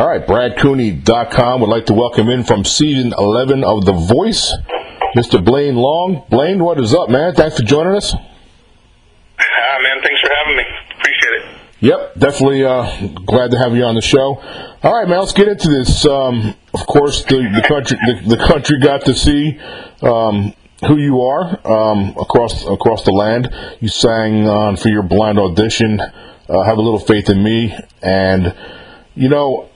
All right, BradCooney.com would like to welcome in from season 11 of The Voice, Mr. Blaine Long. Blaine, what is up, man? Thanks for joining us. Ah, man, thanks for having me. Appreciate it. Yep, definitely uh, glad to have you on the show. All right, man, let's get into this. Um, of course, the, the country the, the, country got to see um, who you are um, across across the land. You sang on for your blind audition. Uh, have a little faith in me, and you know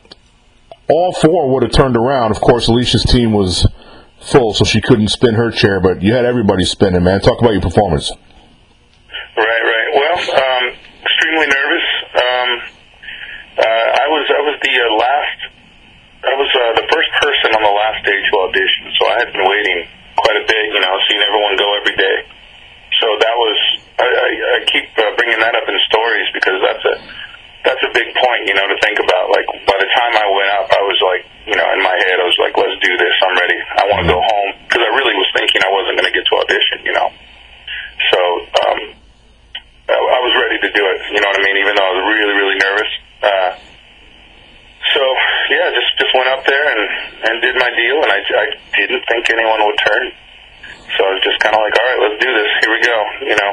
all four would have turned around. Of course, Alicia's team was full, so she couldn't spin her chair, but you had everybody spinning, man. Talk about your performance. Right, right. Well, um, extremely nervous. Um, uh, I was I was the uh, last. I was uh, the first person on the last day to audition, so I had been waiting quite a bit. You know, seeing everyone go every day. So that was. I, I, I keep uh, bringing that up in stories because that's a that's a big point, you know, to think about. Like by the time I went up, I was like, you know, in my head, I was like, let's do this. I'm ready. I want to go home because I really was thinking I wasn't going to get to audition, you know. So um, I, I was ready to do it. You know what I mean? Even though I was really, really nervous. Uh, so yeah, just just went up there and and did my deal, and I I didn't think anyone would turn. So I was just kind of like, all right, let's do this. Here we go. You know.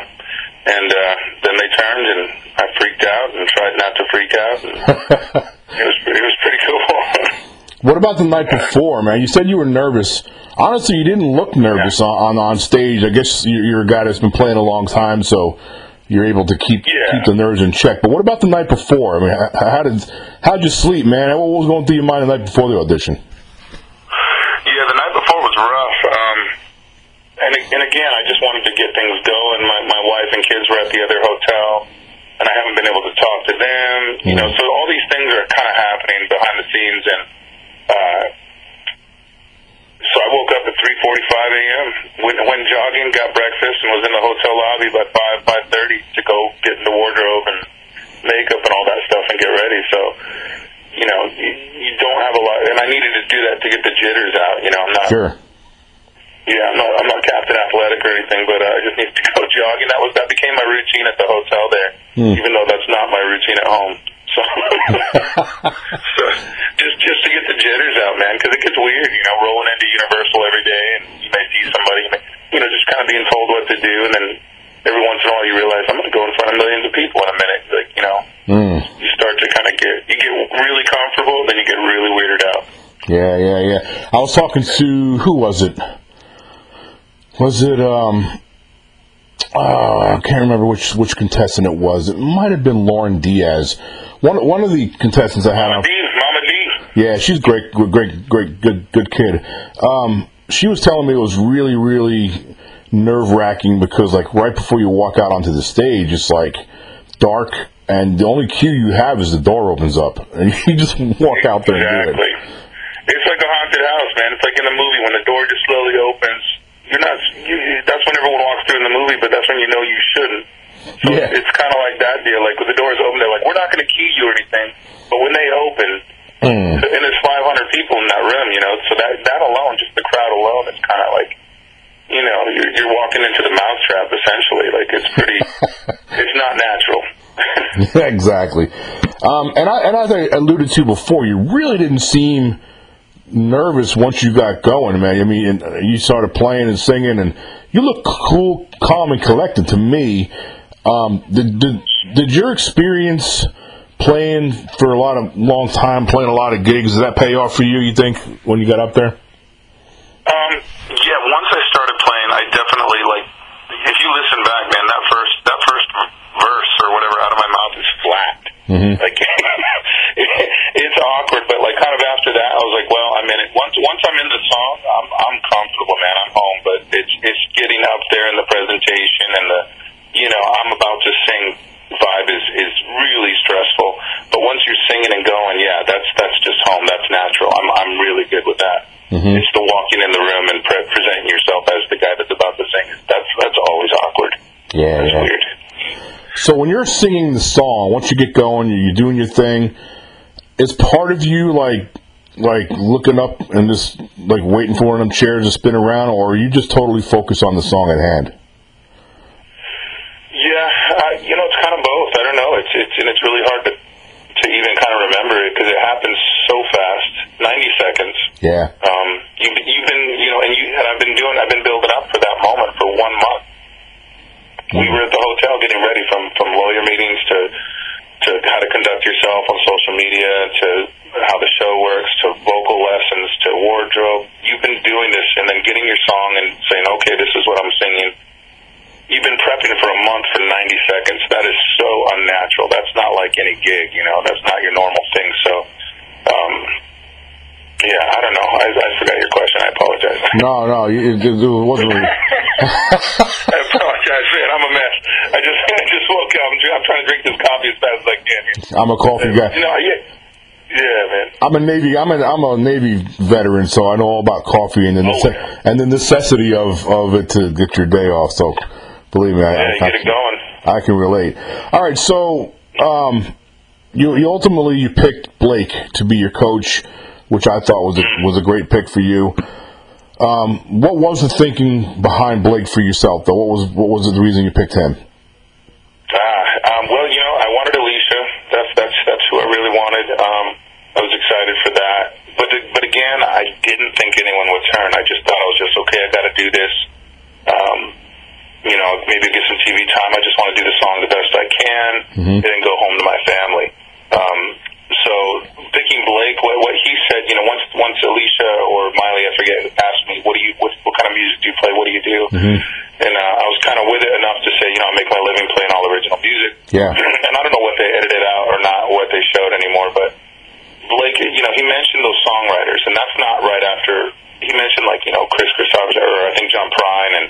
And uh, then they turned, and I freaked out and tried not to freak out. It was it was pretty cool. what about the night before, man? You said you were nervous. Honestly, you didn't look nervous Yeah. on, on stage. I guess you're you're a guy that's been playing a long time, so you're able to keep Yeah. keep the nerves in check. But what about the night before? I mean, how, how did how'd you sleep, man? What was going through your mind the night before the audition? Yeah, the night before was rough. Um, and again, I just wanted to get things going. My my wife and kids were at the other hotel, and I haven't been able to talk to them. You know, so all these things are kind of happening behind the scenes, and uh, so I woke up at 3:45 a.m. Went, went jogging, got breakfast, and was in the hotel lobby by five five thirty to go get in the wardrobe and makeup and all that stuff and get ready. So. You know, you, you don't have a lot, and I needed to do that to get the jitters out. You know, I'm not Sure. Yeah, I'm not I'm not Captain Athletic or anything, but uh, I just needed to go jogging. That was that became my routine at the hotel there, Hmm. even though that's not my routine at home. So, so just just to get the jitters out, man, because it gets weird, you know, rolling into Universal every day, and you may see somebody, you, may, you know, just kind of being told what to do, and then every once in a while you realize I'm going to go in front of millions of people in a minute, like you know, Mm. you start to kind of get you get really comfortable, then you get really weirded out. Yeah, yeah, yeah. I was talking to who was it? Was it um? Uh, I can't remember which which contestant it was. It might have been Lauren Diaz. One one of the contestants I had on. D, Mama D. Yeah, she's great, great, great, good, good kid. Um, she was telling me it was really, really nerve wracking because, like, right before you walk out onto the stage, it's like dark, and the only cue you have is the door opens up, and you just walk out there and do it. Exactly. It's like a haunted house, man. It's like in the movie when the door just slowly opens. You're not. You, that's when everyone walks through in the movie, but that's when you know you shouldn't. So Yeah. it's kind of like that deal. Like when the doors open, they're like, "We're not going to key you or anything," but when they open, Mm. and there's 500 people in that room, you know, so that that alone, just the crowd alone, it's kind of like, you know, you're, you're walking into the mousetrap essentially. Like it's pretty. it's not natural. exactly. Um, and I and as I alluded to before, you really didn't seem nervous once you got going, man. I mean, and uh, you started playing and singing, and you look cool, calm, and collected to me. Um, did, did did your experience playing for a lot of long time, playing a lot of gigs, did that pay off for you? You think when you got up there? Um, yeah, once I started playing, I definitely like. If you listen back, man, that first that first verse or whatever out of my mouth is flat. Like it's awkward, but like kind of after that, I was like, well, I'm in it. Once once I'm in the song, I'm I'm comfortable, man. I'm home. But it's it's getting up there in the presentation and the, you know, I'm about to sing. Vibe is is really stressful. But once you're singing and going, yeah, that's that's just home. That's natural. I'm I'm really good with that. Mm-hmm. It's the walking in the room and pre- presenting yourself as the guy that's about to sing. That's that's always awkward. Yeah, That's yeah. weird. So when you're singing the song, once you get going, you're doing your thing. Is part of you like like looking up and just like waiting for one of them chairs to spin around, or are you just totally focused on the song at hand? Yeah, uh, you know, it's kind of both. I don't know. It's it's and it's really hard to to even kind of remember it because it happens so fast, 90 seconds. Yeah. Um, you've, been- you've been, you know, and you and I've been doing, I've been building up for that moment for one month. We were at the hotel getting ready from from lawyer meetings to to how to conduct yourself on social media to how the show works to vocal lessons to wardrobe. You've been doing this and then getting your song and saying, okay, this is what I'm singing. You've been prepping for a month for 90 seconds. That is so unnatural. That's not like any gig, you know. That's not your normal thing. So, um, yeah, I don't know. I, I forgot your question. I apologize. No, no, it, it, wasn't. I apologize, man. I'm a mess. I just I just woke up. I'm, I'm trying to drink this coffee as fast as I can. Here. I'm a coffee guy. No, yeah, yeah, man. I'm a Navy. I'm a I'm a Navy veteran, so I know all about coffee and the Oh, nece- yeah. and the necessity of of it to get your day off. So, believe me, I, Yeah, I, get it going. I can relate. All right, so um, you, you ultimately you picked Blake to be your coach, which I thought was a, was a great pick for you. Um, what was the thinking behind Blake for yourself, though? What was what was the reason you picked him? Ah, um, well, you know, I wanted Alicia. That's that's that's who I really wanted. Um, I was excited for that. But but again, I didn't think anyone would turn. I just thought I was just okay. I got to do this. Um, you know, maybe get some TV time. I just want to do the song the best I can, and then go home to my family. Um, so picking Blake, what, what he said, you know, once once Alicia or Miley, I forget, asked me, "What do you what, what kind of music do you play? What do you do?" And uh, I was kind of with it enough to say, you know, I make my living playing all original music. Yeah. and I don't know what they edited out or not, what they showed anymore, but Blake, you know, he mentioned those songwriters, and that's not right after he mentioned like you know Kris Kristofferson or I think John Prine and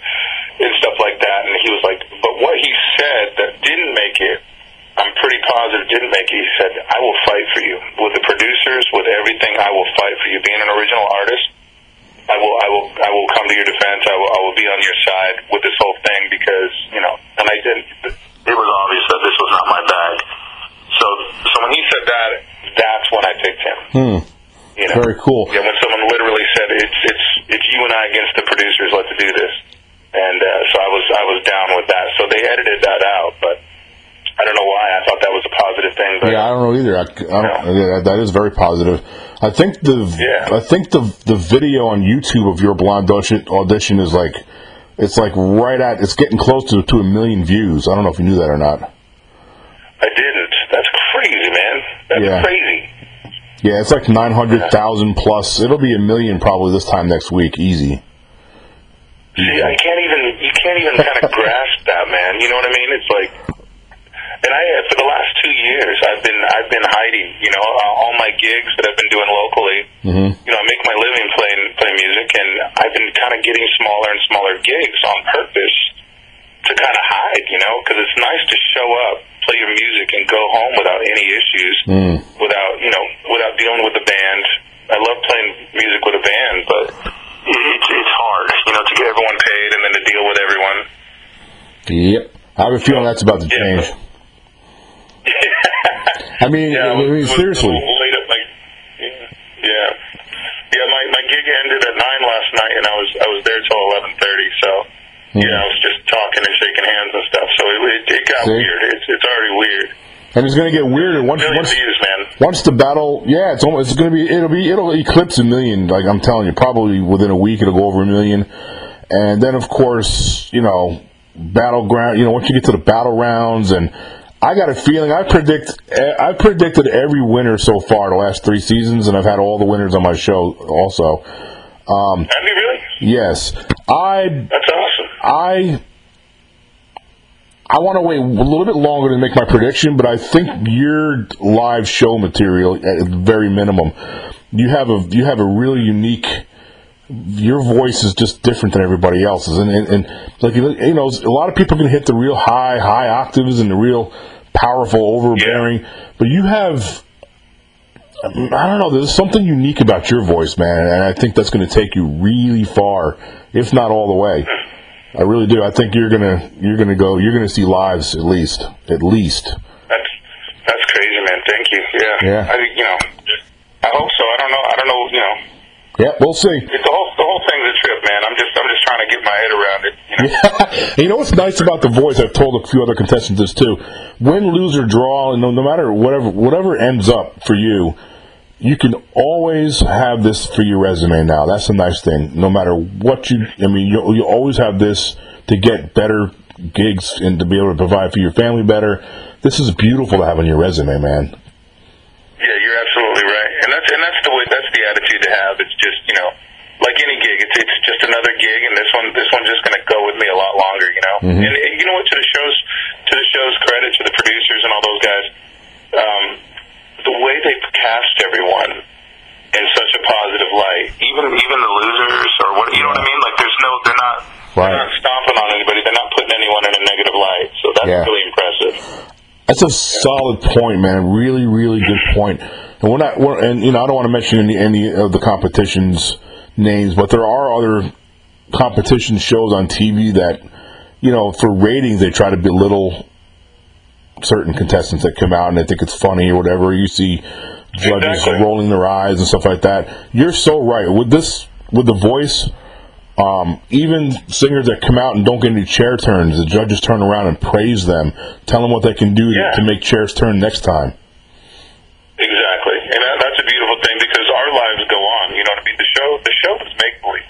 and stuff like that, and he was like, but what he said that didn't make it, I'm pretty positive didn't make it. He said, I will fight for you with the producers, with everything. I will fight for you. Being an original artist, I will, I will, I will come to your defense. I will, I will be on your side with this whole thing because you know, and I didn't. It was obvious that this was not my bag. So, when he said that, that's when I picked him. Hmm. You know, Very cool. yeah, when someone literally said it's it's it's you and I against the producers, let's do this, and uh, so I was I was down with that. So they edited that out, but I don't know why. I thought that was a positive thing, but Yeah, I don't know either. I, I don't, yeah, that is very positive. I think the Yeah. I think the the video on YouTube of your blonde audition is like it's like right at it's getting close to to a million views. I don't know if you knew that or not. I didn't. That's crazy, man. That's Yeah. crazy. Yeah, it's like nine hundred thousand plus. It'll be a million probably this time next week, easy. See, I can't even you can't even kind of grasp that, man. You know what I mean? It's like, and I for the last two years, I've been I've been hiding. You know, uh, all my gigs that I've been doing locally. hmm You know, I make my living playing playing music, and I've been kind of getting smaller and smaller gigs on purpose kind. You know, because it's nice to show up, play your music, and go home without any issues, Mm. without you know, without dealing with the band. I love playing music with a band, but it's it's hard, you know, to get everyone paid and then to deal with everyone. Yep. I have a feeling that's about to Yeah. change. I mean, Yeah, I mean seriously. was late at night. Yeah, yeah, yeah. My my gig ended at nine last night, and I was I was there till eleven thirty. So yeah, I was just talking and shaking hands and stuff. So it it, it got See? weird. It's it's already weird. And it's going to get weirder once Million once views, man. once the battle. Yeah, it's almost it's going to be it'll be it'll eclipse a million. Like I'm telling you, probably within a week it'll go over a million. And then of course, you know, battleground. You know, once you get to the battle rounds, and I got a feeling I predict eh, I predicted every winner so far the last three seasons, and I've had all the winners on my show also. Um, Have you really? Yes, I That's awesome. I I want to wait a little bit longer to make my prediction, but I think your live show material, at very minimum, you have a you have a really unique. Your voice is just different than everybody else's, and and, and like you you know, a lot of people can hit the real high high octaves and the real powerful overbearing, but you have. I don't know. There's something unique about your voice, man, and I think that's going to take you really far, if not all the way. I really do. I think you're gonna you're gonna go. You're gonna see lives at least. At least. That's that's crazy, man. Thank you. Yeah. Yeah. I you know. I hope so. I don't know. I don't know. You know. Yeah, we'll see. It's the whole the whole thing's a trip, man. I'm just I'm just trying to get my head around it. You know. you know what's nice about the voice? I've told a few other contestants this too. Win, lose, or draw, and no, no matter whatever whatever ends up for you, you can always have this for your resume now. That's a nice thing. No matter what you, I mean, you you always have this to get better gigs and to be able to provide for your family better. This is beautiful to have on your resume, man. Yeah, you're absolutely right, and that's and that's the way that's the attitude to have. It's just you know, like any gig, it's it's just another gig, and this one this one's just going to go with me a lot longer, you know. Mhm. And, and you know what? To the show's to the show's credit, to the producers and all those guys, um, way they cast everyone in such a positive light, even even the losers or what you know what I mean. Like there's no, they're not. Right. They're not stomping on anybody. They're not putting anyone in a negative light. So that's Yeah. really impressive. That's a solid point, man. Really, really good point. And we're not, we're, and you know, I don't want to mention any any of the competitions names, but there are other competition shows on TV that, you know, for ratings they try to belittle certain contestants that come out and they think it's funny or whatever. You see judges Exactly. rolling their eyes and stuff like that. You're so right with this with the voice. Um, even singers that come out and don't get any chair turns, the judges turn around and praise them, tell them what they can do Yeah. to make chairs turn next time. Exactly, and that, that's a beautiful thing because our lives go on. You know what I mean? The show, the show is make believe,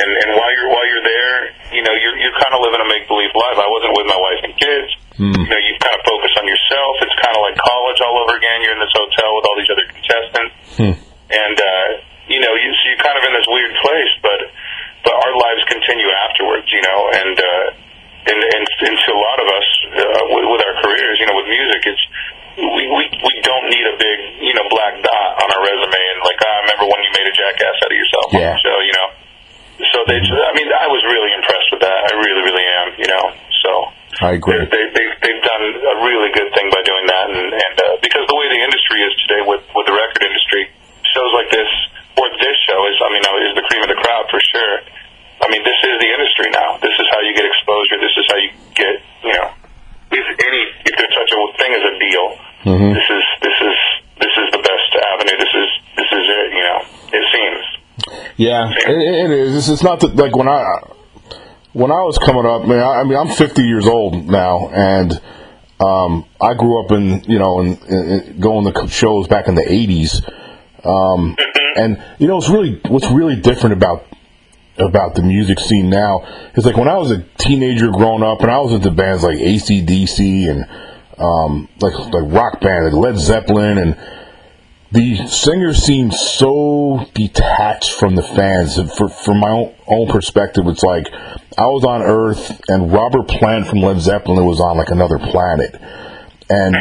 and and while you're while you're there, you know, you're you're kind of living a make believe life. I wasn't with my wife and kids. You know, you kind of focus on yourself. It's kind of like college all over again. You're in this hotel with all these other contestants, and uh, you know, you so you're kind of in this weird place, but but our lives continue afterwards. You know, and. uh and, and, and to a lot of us uh, with, with our careers, you know, with music, it's we, we we don't need a big you know black dot on our resume and like I remember when you made a jackass out of yourself on Yeah. the show, you know. So they, I mean, I was really impressed with that. I really, really am, you know. So I agree. they, they, they've, they've done a really good thing by doing that, and, and uh, because the way the industry is today with with the record industry, shows like this or this show is, I mean, uh, is the cream of the crowd for sure. I mean, this is the industry now. This is how you get exposure. This is how you get, you know, if any, if there's such a thing as a deal, is this is this is the best avenue. This is this is it. You know, it seems. Yeah, it, it is. It's, it's not that like when I when I was coming up. Man, I, I mean, I'm 50 years old now, and um, I grew up in you know in, in, in going to shows back in the 80s. Um, and you know, it's really what's really different about about the music scene now is like when I was a teenager growing up, and I was into bands like AC/DC and um, like like rock band, like Led Zeppelin, and the singer seem so detached from the fans. For, from my own, own perspective, it's like I was on Earth and Robert Plant from Led Zeppelin was on like another planet, and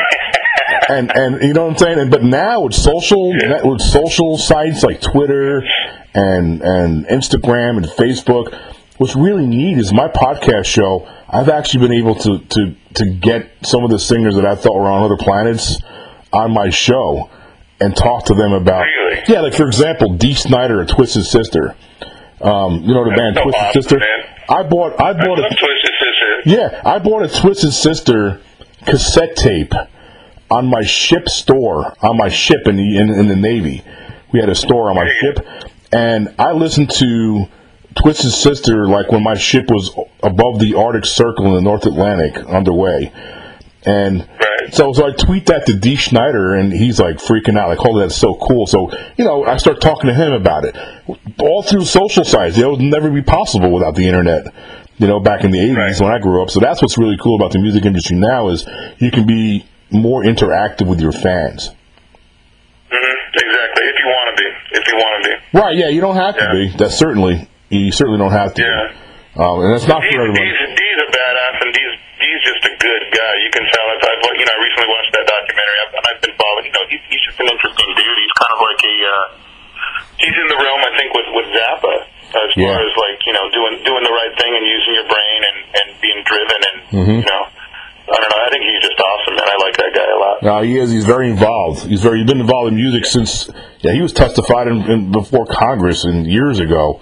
and and you know what I'm saying. And, but now with social with social sites like Twitter and and Instagram and Facebook, what's really neat is my podcast show. I've actually been able to to to get some of the singers that I thought were on other planets on my show and talk to them about Really? yeah, like for example, Dee Snider, a Twisted Sister. Um, you know the band so Twisted awesome, Sister. man. I bought I bought Love a Twisted Sister. yeah, I bought a Twisted Sister cassette tape on my ship store on my ship in the in, in the Navy. We had a store on my ship, and I listened to Twisted Sister like when my ship was above the Arctic Circle in the North Atlantic underway. And Right. So, so I tweet that to Dee Snider, and he's like freaking out, like, "Oh, that's so cool!" So, you know, I start talking to him about it, all through social sites. It would never be possible without the internet. You know, back in the '80s Right. when I grew up. So that's what's really cool about the music industry now is you can be more interactive with your fans. Mm-hmm. Exactly. If you want to be. If you want to be. Right? Yeah, you don't have to Yeah. be. That's certainly you certainly don't have to. Yeah. Be. Um, and that's not Dee's, for everyone. Dee's, Dee's a badass, and Dee's just a good guy. You can tell. I've, I've you know, I recently watched that documentary, I've, and I've been following. You know, he's, he's just an interesting dude. He's kind of like a. Uh, he's in the realm, I think, with with Zappa, as Yeah. far as like you know, doing doing the right thing and using your brain and and being driven and Mm-hmm. you know. I don't know. I think he's just awesome, man. I like that guy a lot. No, he is. He's very involved. He's very. He's been involved in music since. Yeah, he was testified in, in before Congress and years ago.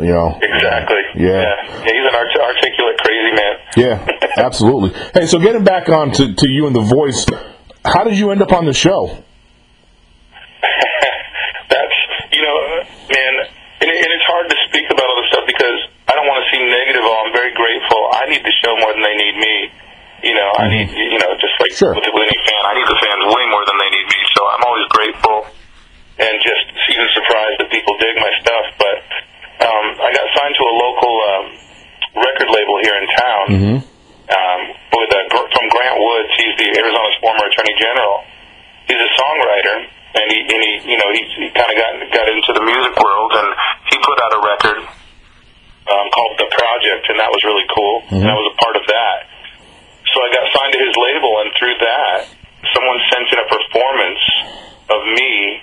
You know. Exactly. Yeah. yeah. He's an art- articulate, crazy man. Yeah, absolutely. Hey, so getting back on to, to you and the voice, how did you end up on the show? That's you know, uh, man, and, and it's hard to speak about all this stuff because I don't want to seem negative. Oh, I'm very grateful. I need the show more than they need me. You know, I need you know just like Sure. with, any fan, I need the fans way more than they need me. So I'm always grateful. and just even surprised that people dig my stuff. But I got signed to a local um, record label here in town Mm-hmm. um, with a, from Grant Woods. He's the Arizona's former Attorney General. He's a songwriter, and he, and he you know, he, he kind of got got into the music world, and he put out a record um, called The Project, and that was really cool. And I was a part of that. So I got signed to his label, and through that, someone sent in a performance of me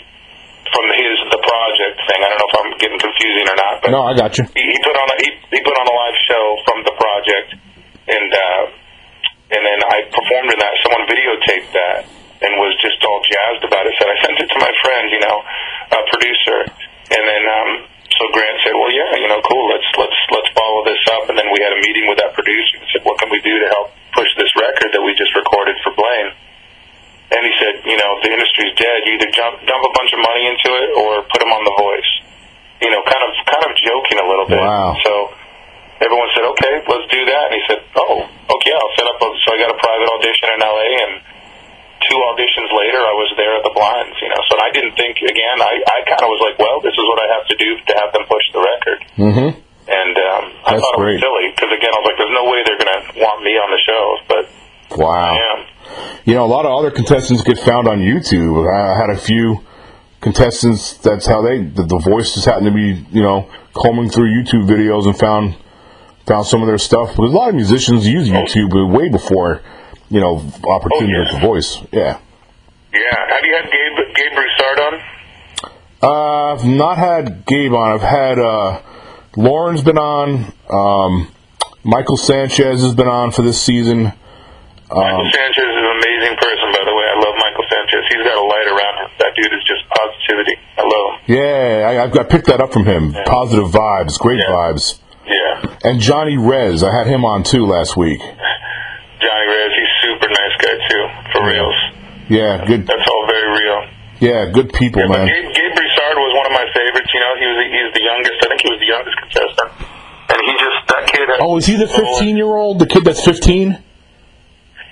from his The Project thing. I don't know if I'm getting confusing or not, but No, I got you. he, he put on a he, he put on a live show from the project, and uh, and then I performed in that. Someone videotaped that and was just all jazzed about it. Said I sent it to my friend, you know, a producer, and then um, so Grant said, well, yeah, you know, cool. Let's let's let's follow this up. And then we had a meeting with that producer and said, what can we do to help push this record that we just recorded for Blaine? And he said, you know, the industry's dead. You either jump dump a bunch of money into it or put them on the voice. You know, kind of kind of joking a little bit. Wow. So everyone said, okay, let's do that. And he said, oh, okay, I'll set up. A, so I got a private audition in L.A. and two auditions later, I was there at the blinds. You know, so I didn't think again. I I kind of was like, well, this is what I have to do to have them push the record. Mm-hmm. And um, I That's thought great. it was silly because again, I was like, there's no way they're gonna want me on the show, but Wow. I am. You know, a lot of other contestants get found on YouTube. I had a few contestants. That's how they the, the voice just happened to be, you know, combing through YouTube videos and found found some of their stuff. Because a lot of musicians use YouTube way before, you know, opportunity Oh, yeah. with the voice. Yeah. Yeah. Have you had Gabe Gabe Broussard on? Uh, I've not had Gabe on. I've had uh, Lauren's been on. Um, Michael Sanchez has been on for this season. Um, Michael Sanchez amazing person, by the way. I love Michael Sanchez. He's got a light around him. That dude is just positivity. I love him. Yeah, I, I've picked that up from him. Positive vibes, great Yeah. vibes. Yeah. And Johnny Rez, I had him on too last week. Johnny Reyes, he's super nice guy too, for reals. Yeah, good. That's all very real. Yeah, good people, Yeah, man. Gabe, Gabe Broussard was one of my favorites. You know, he was he's the youngest. I think he was the youngest contestant, and he just that kid. Oh, is he the 15 year old? The kid that's 15?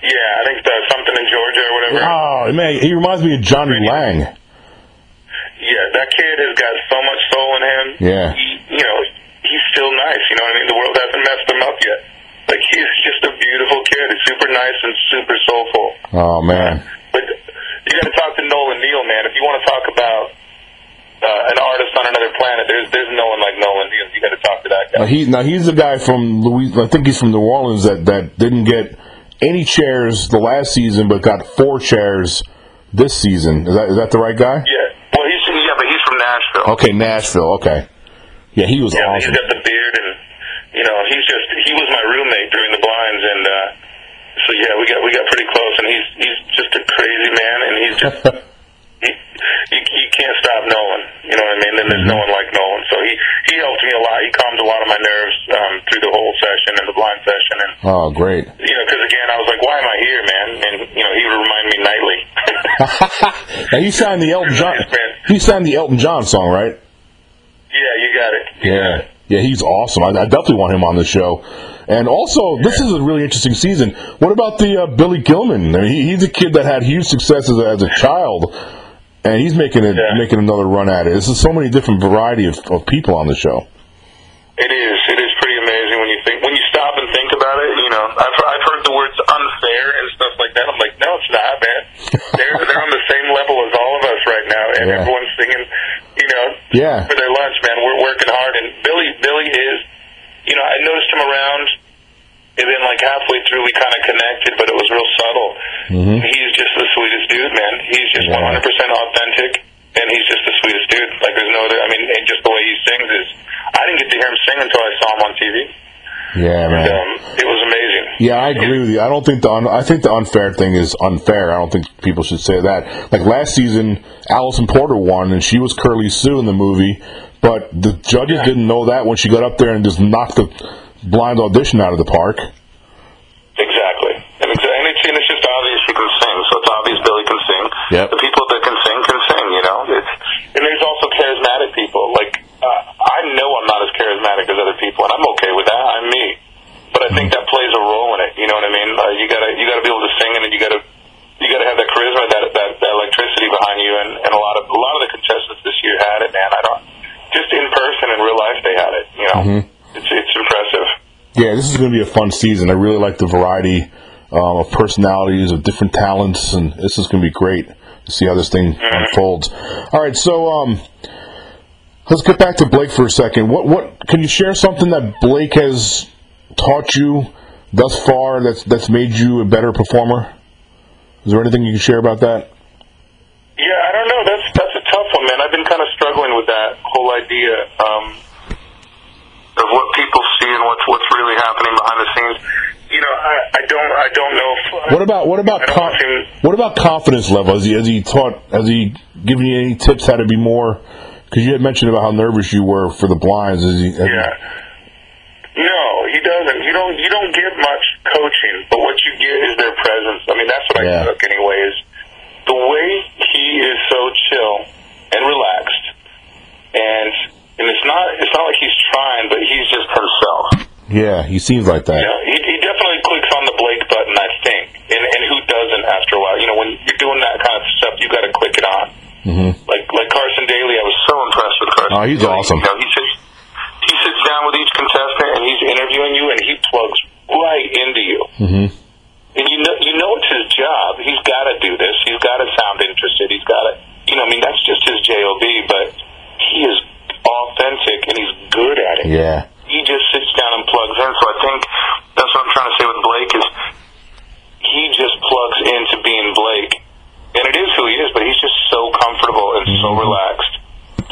Yeah, I think that's something in Georgia or whatever. Oh man, he reminds me of Jonny Lang. Yeah, that kid has got so much soul in him. Yeah. He, you know, he's still nice. You know what I mean? The world hasn't messed him up yet. Like he's just a beautiful kid. He's super nice and super soulful. Oh man. But you got to talk to Nolan Neal, man. If you want to talk about uh, an artist on another planet, there's there's no one like Nolan Neal. You got to talk to that guy. Now he now he's the guy from Louis. I think he's from New Orleans that that didn't get any chairs the last season, but got four chairs this season. Is that is that the right guy? Yeah. Well, he's yeah, but he's from Nashville. Okay, Nashville. Okay. Yeah, he was Yeah, awesome. he's got the beard, and you know, he's just he was my roommate during the blinds, and uh, so yeah, we got we got pretty close, and he's he's just a crazy man, and he's just he, you, you can't stop Nolan. You know what I mean? And there's no one like Nolan, so he he helped me a lot. He calmed a lot of my nerves um, through the whole session and the blind session, and Oh, great. you know, because again, I was like, why am I here, man? And you know, he would remind me nightly. now he signed the Elton John. He signed the Elton John song, right? yeah, you got it. You got Yeah, it. yeah, he's awesome. I, I definitely want him on the show. And also, this is a really interesting season. What about the uh, Billy Gilman? I mean, he, he's a kid that had huge success as a, as a child, and he's making it Yeah. making another run at it. This is so many different variety of, of people on the show. It is. It is pretty amazing when you think when you stop and think about it. You know, I've I've heard the words unfair and stuff like that. I'm like, no, it's not, man. They're they're on the same level as all of us right now, and Yeah. everyone's singing. You know, Yeah. for their lunch, man. We're working hard, and Billy Billy is. You know, I noticed him around, and then like halfway through, we kind of connected, but it was real subtle. Mhm. He's just sweetest dude, man. He's just 100 percent authentic, and he's just the sweetest dude. Like there's no other. I mean, and just the way he sings is. I didn't get to hear him sing until I saw him on TV. Yeah, man. Um, it was amazing. Yeah, I agree with you. I don't think the un- I think the unfair thing is unfair. I don't think people should say that. Like last season, Alisan Porter won, and she was Curly Sue in the movie, but the judges Yeah. didn't know that when she got up there and just knocked the blind audition out of the park. Exactly. And, exa- and, it's, and it's just obvious she can sing, so it's obvious Billy can sing. Yep. The people that can sing can sing, you know. It's, and there's also charismatic people. Like uh, I know I'm not as charismatic as other people, and I'm okay with that. I'm me. But I think that plays a role in it. You know what I mean? Uh, you gotta you gotta be able to sing, and you gotta you gotta have that charisma, that that, that electricity behind you, and, and a lot of a lot of the contestants this year had it, man. I don't just in person in real life they had it. You know, Mm-hmm. it's it's impressive. Yeah, this is going to be a fun season. I really like the variety um, of personalities, of different talents, and this is going to be great see how this thing unfolds. All right, so um, let's get back to Blake for a second. What what can you share something that Blake has taught you thus far that's that's made you a better performer? Is there anything you can share about that? Yeah, I don't know. That's that's a tough one, man. I've been kind of struggling with that whole idea um, of what people see and what's what's really happening behind the scenes. You know, I, I don't I don't know. If, What about what about I don't con- want him- what about confidence level? Has he has he taught has he given you any tips how to be more? Because you had mentioned about how nervous you were for the blinds. Is he? has he- Yeah. No, he doesn't. You don't. You don't get much coaching, but what you get is their presence. I mean, that's what Yeah. I took, anyway. Is the way he is so chill and relaxed, and and it's not. It's not like he's trying, but he's just himself. Yeah, he seems like that. You know, he, he definitely clicks on the Blake button, I think. And and who doesn't after a while? You know, when you're doing that kind of stuff, you got to click it on. hmm Like like Carson Daly, I was so impressed with Carson. Oh, he's Daly. awesome. You know, he sits he sits down with each contestant and he's interviewing you, and he plugs right into you. hmm And you know you know it's his job. He's got to do this. He's got to sound interested. He's got to you know. I mean, that's just his job. But he is authentic and he's good at it Yeah. he just sits down and plugs in. So I think that's what I'm trying to say with Blake is he just plugs into being Blake, and it is who he is. But he's just so comfortable and so relaxed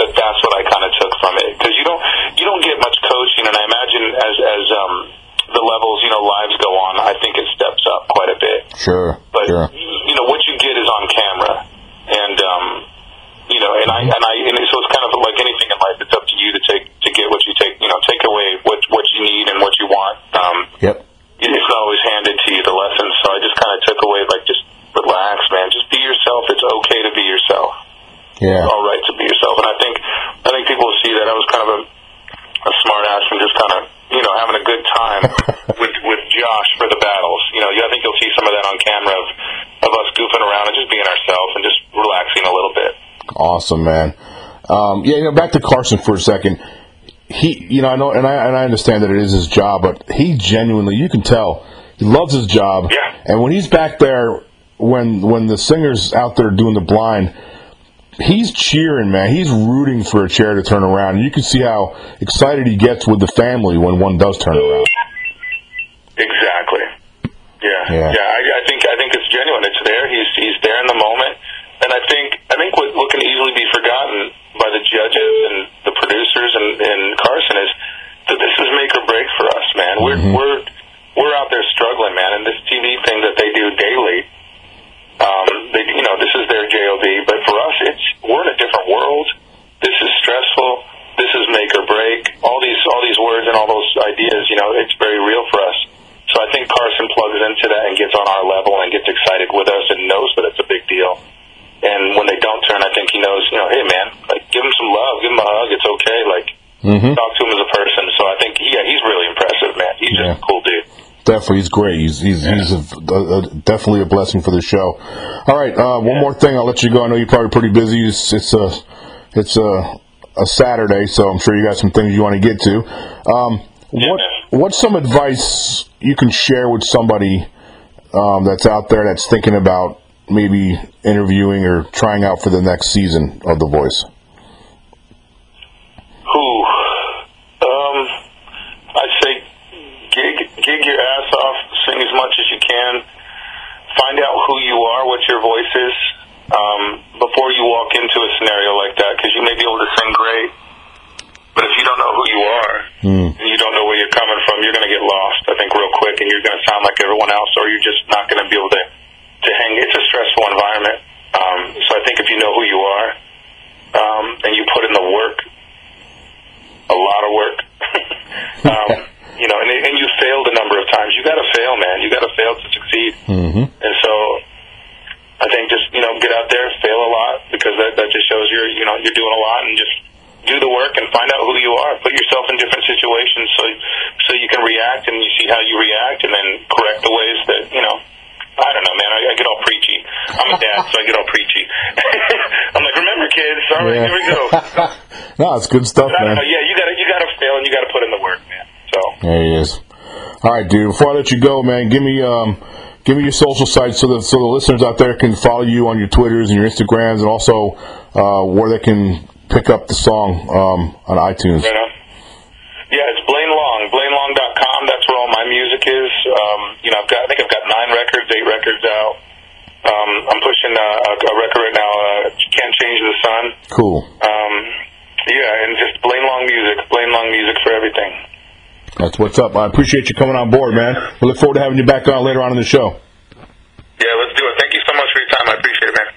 that that's what I kind of took from it. Because you don't you don't get much coaching, and I imagine as as um, the levels you know lives go on, I think it steps up quite a bit. Sure. But Sure. you know what you get is on camera, and um, you know, and I and I and so it's kind of like anything in life. It's up to you to take to get what you take. You know, take away what what you need and what you want. Um, Yep. it's not always handed to you the lessons. So I just kind of took away like just relax, man. Just be yourself. It's okay to be yourself. Yeah. All right to be yourself. And I think I think people will see that I was kind of a a smart ass and just kind of you know having a good time with with Josh for the battles. You know, I think you'll see some of that on camera of of us goofing around and just being ourselves and just relaxing a little bit. Awesome, man. Um, yeah, you know, back to Carson for a second. He, you know, I know, and I and I understand that it is his job, but he genuinely, you can tell, he loves his job. Yeah. And when he's back there, when when the singer's out there doing the blind, he's cheering, man. He's rooting for a chair to turn around. You can see how excited he gets with the family when one does turn around. Exactly. Yeah. Yeah. Yeah. I, I think I think it's genuine. It's there. He's he's there in the moment, and I think I think what, what can easily be forgotten by the judges and the producers and, and Carson is that this is make or break for us, man. We're we're we're out there struggling, man, and this TV thing that they do daily. Um, they, you know, this is their job, but for us, it's we're in a different world. This is stressful. This is make or break. All these all these words and all those ideas, you know, it's very real for us. So I think Carson plugs into that and gets on our level and gets excited with us and knows that it's a big deal. And when they don't turn, I think he knows, you know, hey man, like give him some love, give him a hug. It's okay. Like Mm-hmm. talk to him as a person. So I think, yeah, he's really impressive, man. He's Yeah. just a cool dude. Definitely, he's great. He's he's, he's a, a, definitely a blessing for the show. All right, uh, one more thing. I'll let you go. I know you're probably pretty busy. It's it's a it's a a Saturday, so I'm sure you got some things you want to get to. Um, what man. what's some advice you can share with somebody um, that's out there that's thinking about maybe interviewing or trying out for the next season of The Voice? Who? Um, I'd say gig gig your ass off, sing as much as you can, find out who you are, what your voice is, um, before you walk into a scenario like that, because you may be able to sing great, but if you don't know who you are Mm. and you don't know where you're coming from, you're going to get lost. I think real quick, and you're going to sound like everyone else, or you're just not going to be able to to hang. It's a stressful environment. Um, so I think if you know who you are um, and you put in the work, a lot of work. um, you know, and, and you failed a number of times. You got to fail, man. You got to fail to succeed. Mm-hmm. And so, I think just you know, get out there, fail a lot because that that just shows you're you know you're doing a lot, and just do the work and find out who you are. Put yourself in different situations so so you can react and you see how you react, and then correct the ways that you know. I don't know, man. I, I get all preachy. I'm a dad, so I get all preachy. I'm like, remember kids. All right, Yeah. here we go. no, it's good stuff, man. know. Yeah, you got to you got to fail and you got to put in the work, man. There he is. All right, dude. Before I let you go, man, give me um, give me your social sites so that so the listeners out there can follow you on your Twitters and your Instagrams, and also uh, where they can pick up the song um, on iTunes. right on. Yeah, it's Blaine Long, BlaineLong.com. That's where all my music is. Um, you know, I've got I think I've got nine records, eight records out. Um, I'm pushing a, a, a record right now. Uh, Can't change the sun. Cool. Um, yeah, and just Blaine Long music, Blaine Long music for everything. That's what's up. I appreciate you coming on board, man. We look forward to having you back on later on in the show. Yeah, let's do it. Thank you so much for your time. I appreciate it, man.